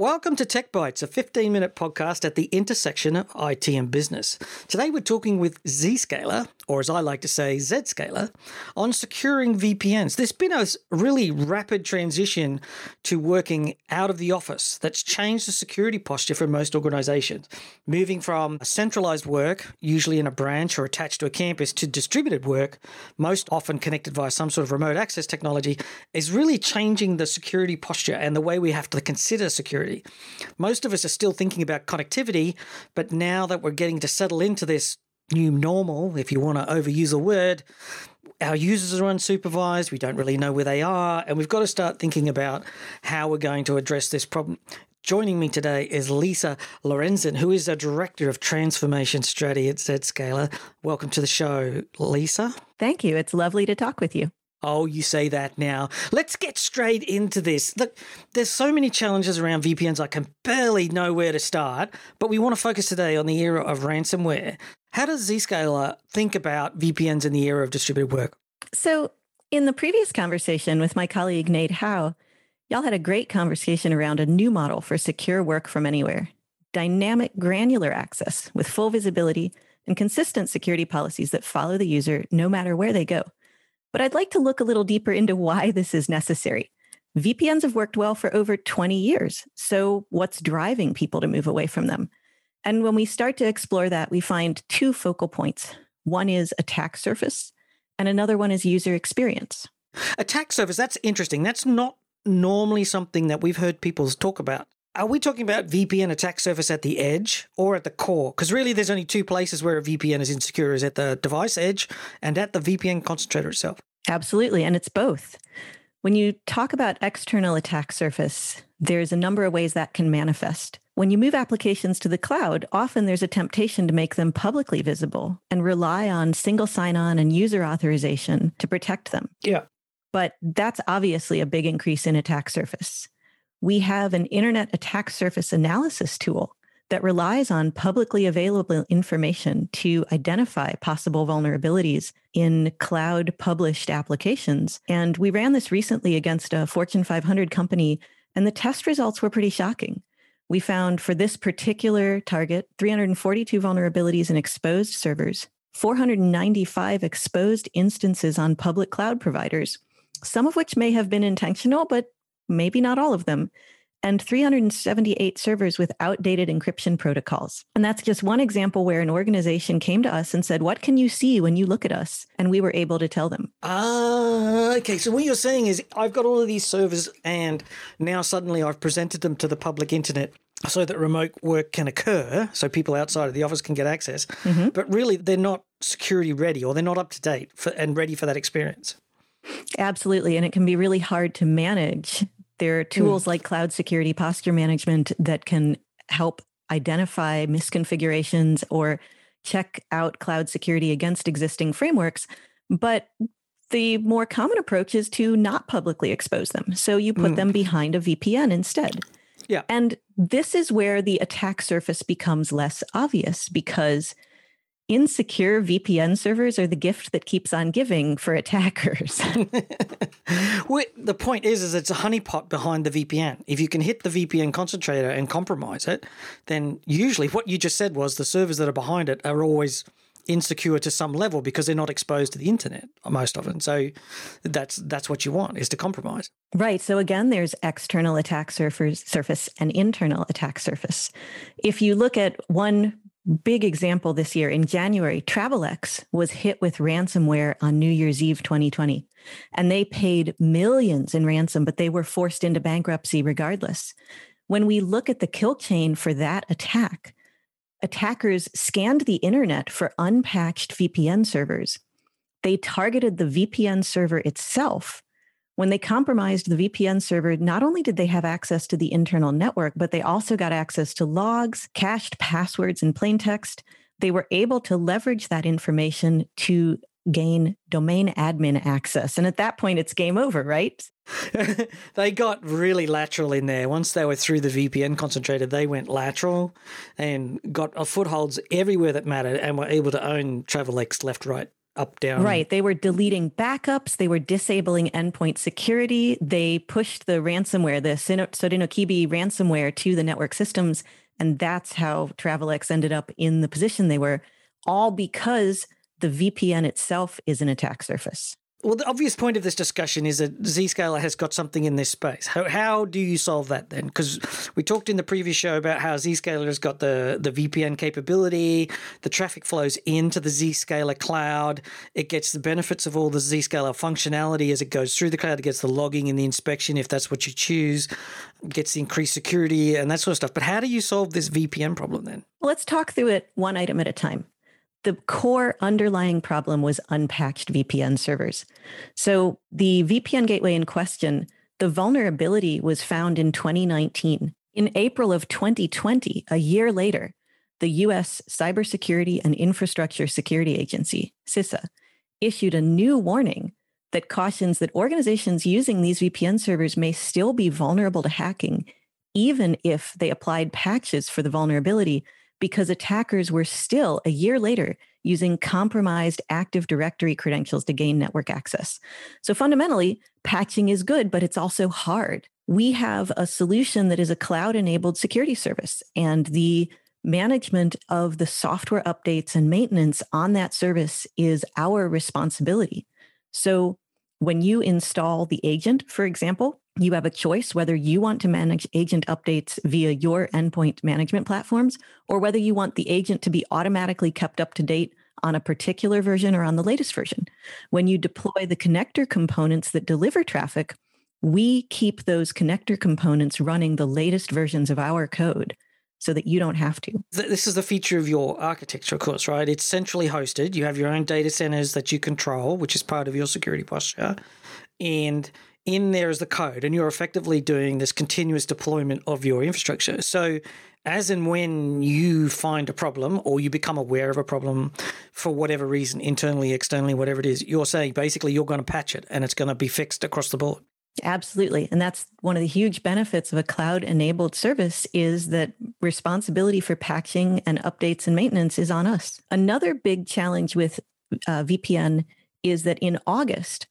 Welcome to Tech Bytes, a 15 minute podcast at the intersection of IT and business. Today we're talking with Zscaler, or as I like to say, Zscaler, on securing VPNs. There's been a really rapid transition to working out of the office that's changed the security posture for most organizations. Moving from centralized work, usually in a branch or attached to a campus, to distributed work, most often connected via some sort of remote access technology, is really changing the security posture and the way we have to consider security security. Most of us are still thinking about connectivity, but now that we're getting to settle into this new normal, if you want to overuse a word, our users are unsupervised, we don't really know where they are, and we've got to start thinking about how we're going to address this problem. Joining me today is Lisa Lorenzin, who is a director of transformation strategy at Zscaler. Welcome to the show, Lisa. Thank you. It's lovely to talk with you. Oh, you say that now. Let's get straight into this. Look, there's so many challenges around VPNs, I can barely know where to start, but we want to focus today on the era of ransomware. How does Zscaler think about VPNs in the era of distributed work? So, in the previous conversation with my colleague Nate Howe, y'all had a great conversation around a new model for secure work from anywhere dynamic granular access with full visibility and consistent security policies that follow the user no matter where they go. But I'd like to look a little deeper into why this is necessary. VPNs have worked well for over 20 years. So, what's driving people to move away from them? And when we start to explore that, we find two focal points one is attack surface, and another one is user experience. Attack surface, that's interesting. That's not normally something that we've heard people talk about. Are we talking about VPN attack surface at the edge or at the core? Because really, there's only two places where a VPN is insecure: is at the device edge and at the VPN concentrator itself. Absolutely, and it's both. When you talk about external attack surface, there's a number of ways that can manifest. When you move applications to the cloud, often there's a temptation to make them publicly visible and rely on single sign on and user authorization to protect them. Yeah. But that's obviously a big increase in attack surface we have an internet attack surface analysis tool that relies on publicly available information to identify possible vulnerabilities in cloud published applications. And we ran this recently against a Fortune 500 company, and the test results were pretty shocking. We found for this particular target 342 vulnerabilities in exposed servers, 495 exposed instances on public cloud providers, some of which may have been intentional, but maybe not all of them, and 378 servers with outdated encryption protocols. And that's just one example where an organization came to us and said, What can you see when you look at us? And we were able to tell them. Ah, okay. So what you're saying is, I've got all of these servers, and now suddenly I've presented them to the public internet so that remote work can occur, so people outside of the office can get access. Mm-hmm. But really, they're not security ready or they're not up to date for, and ready for that experience. Absolutely. And it can be really hard to manage there are tools mm. like cloud security posture management that can help identify misconfigurations or check out cloud security against existing frameworks. But the more common approach is to not publicly expose them. So you put mm. them behind a VPN instead. Yeah. And this is where the attack surface becomes less obvious because insecure VPN servers are the gift that keeps on giving for attackers. well, the point is, is it's a honeypot behind the VPN. If you can hit the VPN concentrator and compromise it, then usually what you just said was the servers that are behind it are always insecure to some level because they're not exposed to the internet most often. So that's that's what you want is to compromise. Right. So again, there's external attack surface surface and internal attack surface. If you look at one big example this year in January, Travelex was hit with ransomware on New Year's Eve 2020. And they paid millions in ransom, but they were forced into bankruptcy regardless. When we look at the kill chain for that attack, attackers scanned the internet for unpatched VPN servers. They targeted the VPN server itself when they compromised the VPN server, not only did they have access to the internal network, but they also got access to logs, cached passwords, and plain text. They were able to leverage that information to gain domain admin access. And at that point, it's game over, right? they got really lateral in there. Once they were through the VPN concentrator, they went lateral and got uh, footholds everywhere that mattered and were able to own Travelex left, right, up down. Right. They were deleting backups. They were disabling endpoint security. They pushed the ransomware, the Sodinokibi ransomware to the network systems. And that's how Travelex ended up in the position they were, all because the VPN itself is an attack surface. Well, the obvious point of this discussion is that Zscaler has got something in this space. How, how do you solve that then? Because we talked in the previous show about how Zscaler has got the, the VPN capability, the traffic flows into the Zscaler cloud, it gets the benefits of all the Zscaler functionality as it goes through the cloud, it gets the logging and the inspection if that's what you choose, gets the increased security and that sort of stuff. But how do you solve this VPN problem then? Let's talk through it one item at a time the core underlying problem was unpatched VPN servers. So the VPN gateway in question, the vulnerability was found in 2019. In April of 2020, a year later, the US Cybersecurity and Infrastructure Security Agency, CISA, issued a new warning that cautions that organizations using these VPN servers may still be vulnerable to hacking, even if they applied patches for the vulnerability because attackers were still a year later using compromised Active Directory credentials to gain network access. So fundamentally, patching is good, but it's also hard. We have a solution that is a cloud enabled security service, and the management of the software updates and maintenance on that service is our responsibility. So when you install the agent, for example, you have a choice whether you want to manage agent updates via your endpoint management platforms or whether you want the agent to be automatically kept up to date on a particular version or on the latest version. When you deploy the connector components that deliver traffic, we keep those connector components running the latest versions of our code so that you don't have to. This is the feature of your architecture, of course, right? It's centrally hosted. You have your own data centers that you control, which is part of your security posture. And in there is the code, and you're effectively doing this continuous deployment of your infrastructure. So, as and when you find a problem or you become aware of a problem for whatever reason, internally, externally, whatever it is, you're saying basically you're going to patch it and it's going to be fixed across the board. Absolutely. And that's one of the huge benefits of a cloud enabled service is that responsibility for patching and updates and maintenance is on us. Another big challenge with uh, VPN is that in August,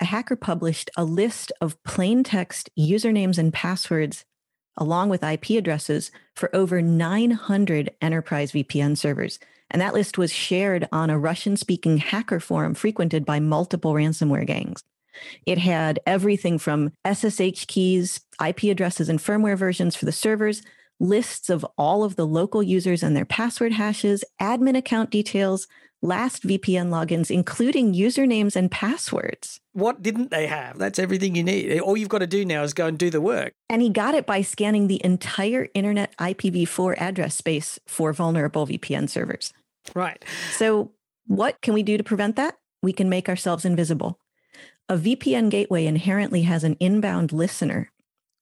a hacker published a list of plain text usernames and passwords along with IP addresses for over 900 enterprise VPN servers. And that list was shared on a Russian speaking hacker forum frequented by multiple ransomware gangs. It had everything from SSH keys, IP addresses, and firmware versions for the servers, lists of all of the local users and their password hashes, admin account details, last VPN logins, including usernames and passwords. What didn't they have? That's everything you need. All you've got to do now is go and do the work. And he got it by scanning the entire internet IPv4 address space for vulnerable VPN servers. Right. So, what can we do to prevent that? We can make ourselves invisible. A VPN gateway inherently has an inbound listener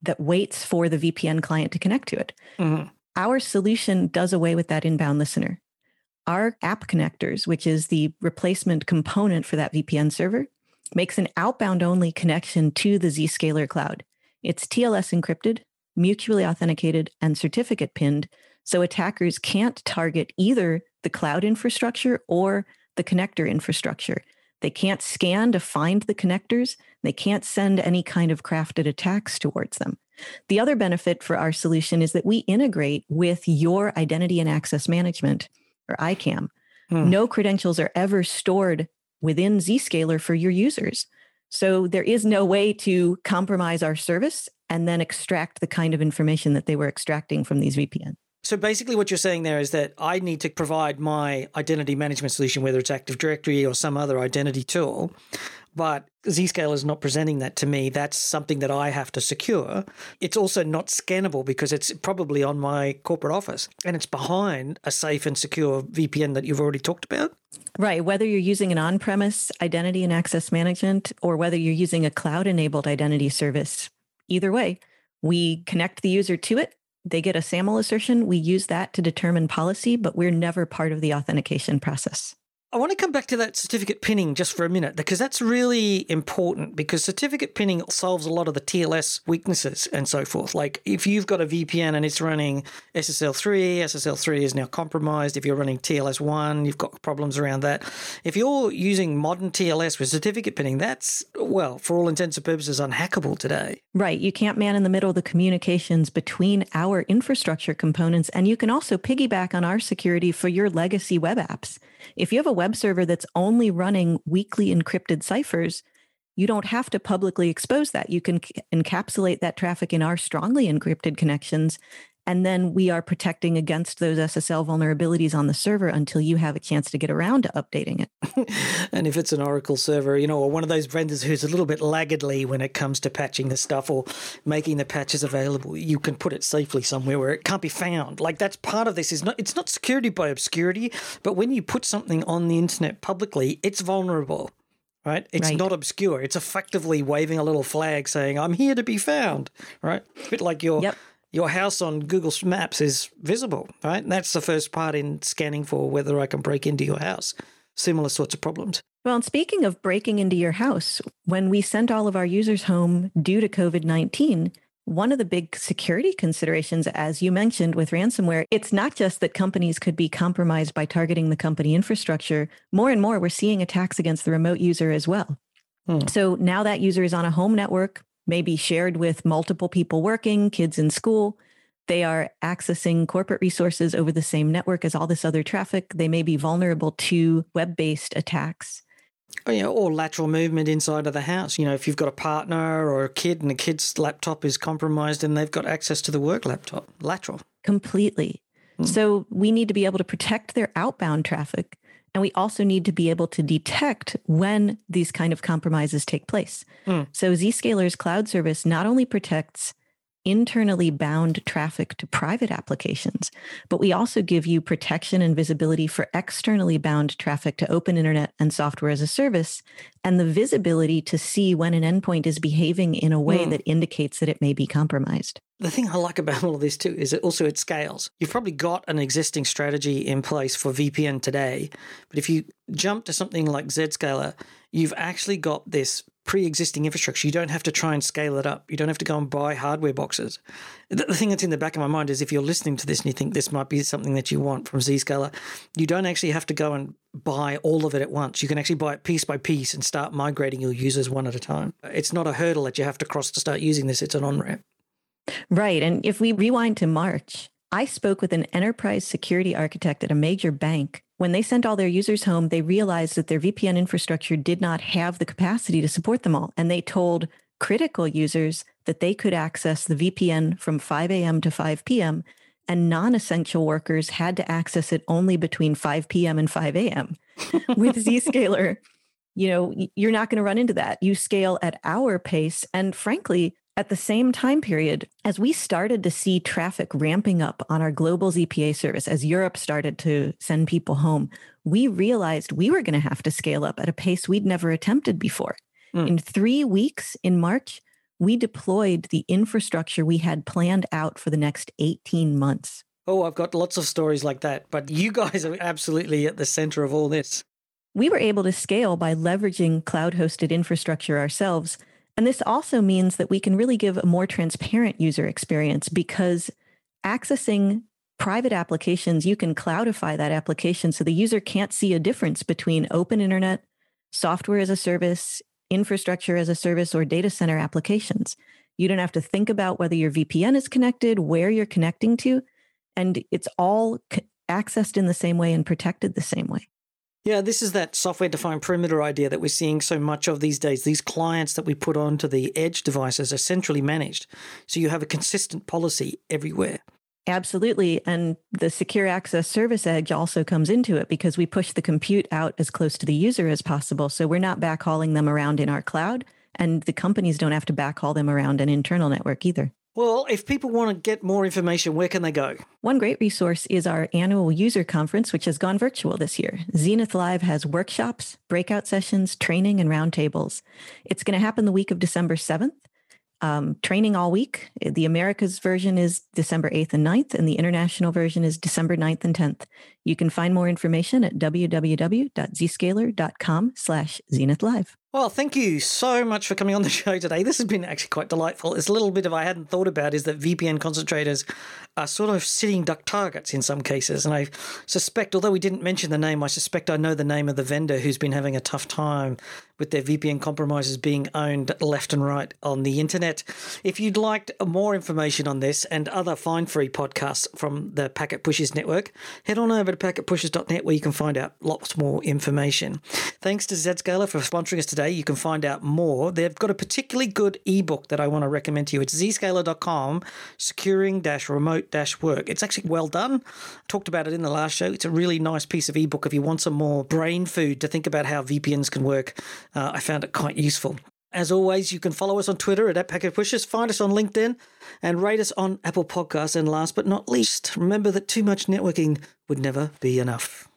that waits for the VPN client to connect to it. Mm-hmm. Our solution does away with that inbound listener. Our app connectors, which is the replacement component for that VPN server, makes an outbound only connection to the Zscaler cloud. It's TLS encrypted, mutually authenticated, and certificate pinned, so attackers can't target either the cloud infrastructure or the connector infrastructure. They can't scan to find the connectors. They can't send any kind of crafted attacks towards them. The other benefit for our solution is that we integrate with your identity and access management or ICAM. Hmm. No credentials are ever stored within Zscaler for your users. So there is no way to compromise our service and then extract the kind of information that they were extracting from these VPN. So basically, what you're saying there is that I need to provide my identity management solution, whether it's Active Directory or some other identity tool, but Zscaler is not presenting that to me. That's something that I have to secure. It's also not scannable because it's probably on my corporate office and it's behind a safe and secure VPN that you've already talked about. Right. Whether you're using an on premise identity and access management or whether you're using a cloud enabled identity service, either way, we connect the user to it they get a SAML assertion. We use that to determine policy, but we're never part of the authentication process. I want to come back to that certificate pinning just for a minute because that's really important because certificate pinning solves a lot of the TLS weaknesses and so forth. Like if you've got a VPN and it's running SSL3, SSL3 is now compromised. If you're running TLS1, you've got problems around that. If you're using modern TLS with certificate pinning, that's, well, for all intents and purposes, unhackable today. Right. You can't man in the middle the communications between our infrastructure components. And you can also piggyback on our security for your legacy web apps. If you have a web server that's only running weakly encrypted ciphers, you don't have to publicly expose that. You can encapsulate that traffic in our strongly encrypted connections. And then we are protecting against those SSL vulnerabilities on the server until you have a chance to get around to updating it. and if it's an Oracle server, you know, or one of those vendors who's a little bit laggardly when it comes to patching the stuff or making the patches available, you can put it safely somewhere where it can't be found. Like that's part of this is not it's not security by obscurity, but when you put something on the internet publicly, it's vulnerable right? It's right. not obscure. It's effectively waving a little flag saying, I'm here to be found, right? A bit like your yep your house on Google Maps is visible, right? And that's the first part in scanning for whether I can break into your house. Similar sorts of problems. Well, and speaking of breaking into your house, when we sent all of our users home due to COVID 19, one of the big security considerations, as you mentioned with ransomware, it's not just that companies could be compromised by targeting the company infrastructure. More and more, we're seeing attacks against the remote user as well. Hmm. So now that user is on a home network, maybe shared with multiple people working, kids in school. They are accessing corporate resources over the same network as all this other traffic. They may be vulnerable to web based attacks. Oh, yeah, or lateral movement inside of the house. You know, if you've got a partner or a kid and the kid's laptop is compromised and they've got access to the work laptop, lateral. Completely. Mm. So we need to be able to protect their outbound traffic and we also need to be able to detect when these kind of compromises take place. Mm. So Zscaler's cloud service not only protects internally bound traffic to private applications, but we also give you protection and visibility for externally bound traffic to open internet and software as a service, and the visibility to see when an endpoint is behaving in a way mm. that indicates that it may be compromised. The thing I like about all of this too is it also it scales. You've probably got an existing strategy in place for VPN today, but if you jump to something like Zscaler, you've actually got this pre-existing infrastructure. You don't have to try and scale it up. You don't have to go and buy hardware boxes. The, the thing that's in the back of my mind is if you're listening to this and you think this might be something that you want from Zscaler, you don't actually have to go and buy all of it at once. You can actually buy it piece by piece and start migrating your users one at a time. It's not a hurdle that you have to cross to start using this. It's an on-ramp. Right. And if we rewind to March, I spoke with an enterprise security architect at a major bank when they sent all their users home, they realized that their VPN infrastructure did not have the capacity to support them all. And they told critical users that they could access the VPN from 5 a.m. to 5 p.m. and non essential workers had to access it only between 5 p.m. and 5 a.m. With Zscaler, you know, you're not going to run into that. You scale at our pace. And frankly, at the same time period, as we started to see traffic ramping up on our global ZPA service, as Europe started to send people home, we realized we were going to have to scale up at a pace we'd never attempted before. Mm. In three weeks in March, we deployed the infrastructure we had planned out for the next 18 months. Oh, I've got lots of stories like that, but you guys are absolutely at the center of all this. We were able to scale by leveraging cloud hosted infrastructure ourselves and this also means that we can really give a more transparent user experience because accessing private applications, you can cloudify that application so the user can't see a difference between open internet, software as a service, infrastructure as a service, or data center applications. You don't have to think about whether your VPN is connected, where you're connecting to, and it's all accessed in the same way and protected the same way. Yeah, this is that software defined perimeter idea that we're seeing so much of these days. These clients that we put onto the edge devices are centrally managed. So you have a consistent policy everywhere. Absolutely. And the secure access service edge also comes into it because we push the compute out as close to the user as possible. So we're not backhauling them around in our cloud, and the companies don't have to backhaul them around an internal network either. Well, if people want to get more information, where can they go? One great resource is our annual user conference, which has gone virtual this year. Zenith Live has workshops, breakout sessions, training, and roundtables. It's going to happen the week of December 7th. um, training all week. The Americas version is December 8th and 9th, and the international version is December 9th and 10th. You can find more information at www.zscaler.com slash zenith live. Well, thank you so much for coming on the show today. This has been actually quite delightful. It's a little bit of I hadn't thought about is that VPN concentrators are sort of sitting duck targets in some cases. And I suspect, although we didn't mention the name, I suspect I know the name of the vendor who's been having a tough time with their VPN compromises being owned left and right on the internet. If you'd like more information on this and other fine free podcasts from the Packet Pushers network, head on over to packetpushers.net where you can find out lots more information. Thanks to Zscaler for sponsoring us today. You can find out more. They've got a particularly good ebook that I want to recommend to you. It's zscaler.com, securing remote work. It's actually well done. I talked about it in the last show. It's a really nice piece of ebook if you want some more brain food to think about how VPNs can work. Uh, I found it quite useful. As always, you can follow us on Twitter at, at Packet Pushers, find us on LinkedIn, and rate us on Apple Podcasts. And last but not least, remember that too much networking would never be enough.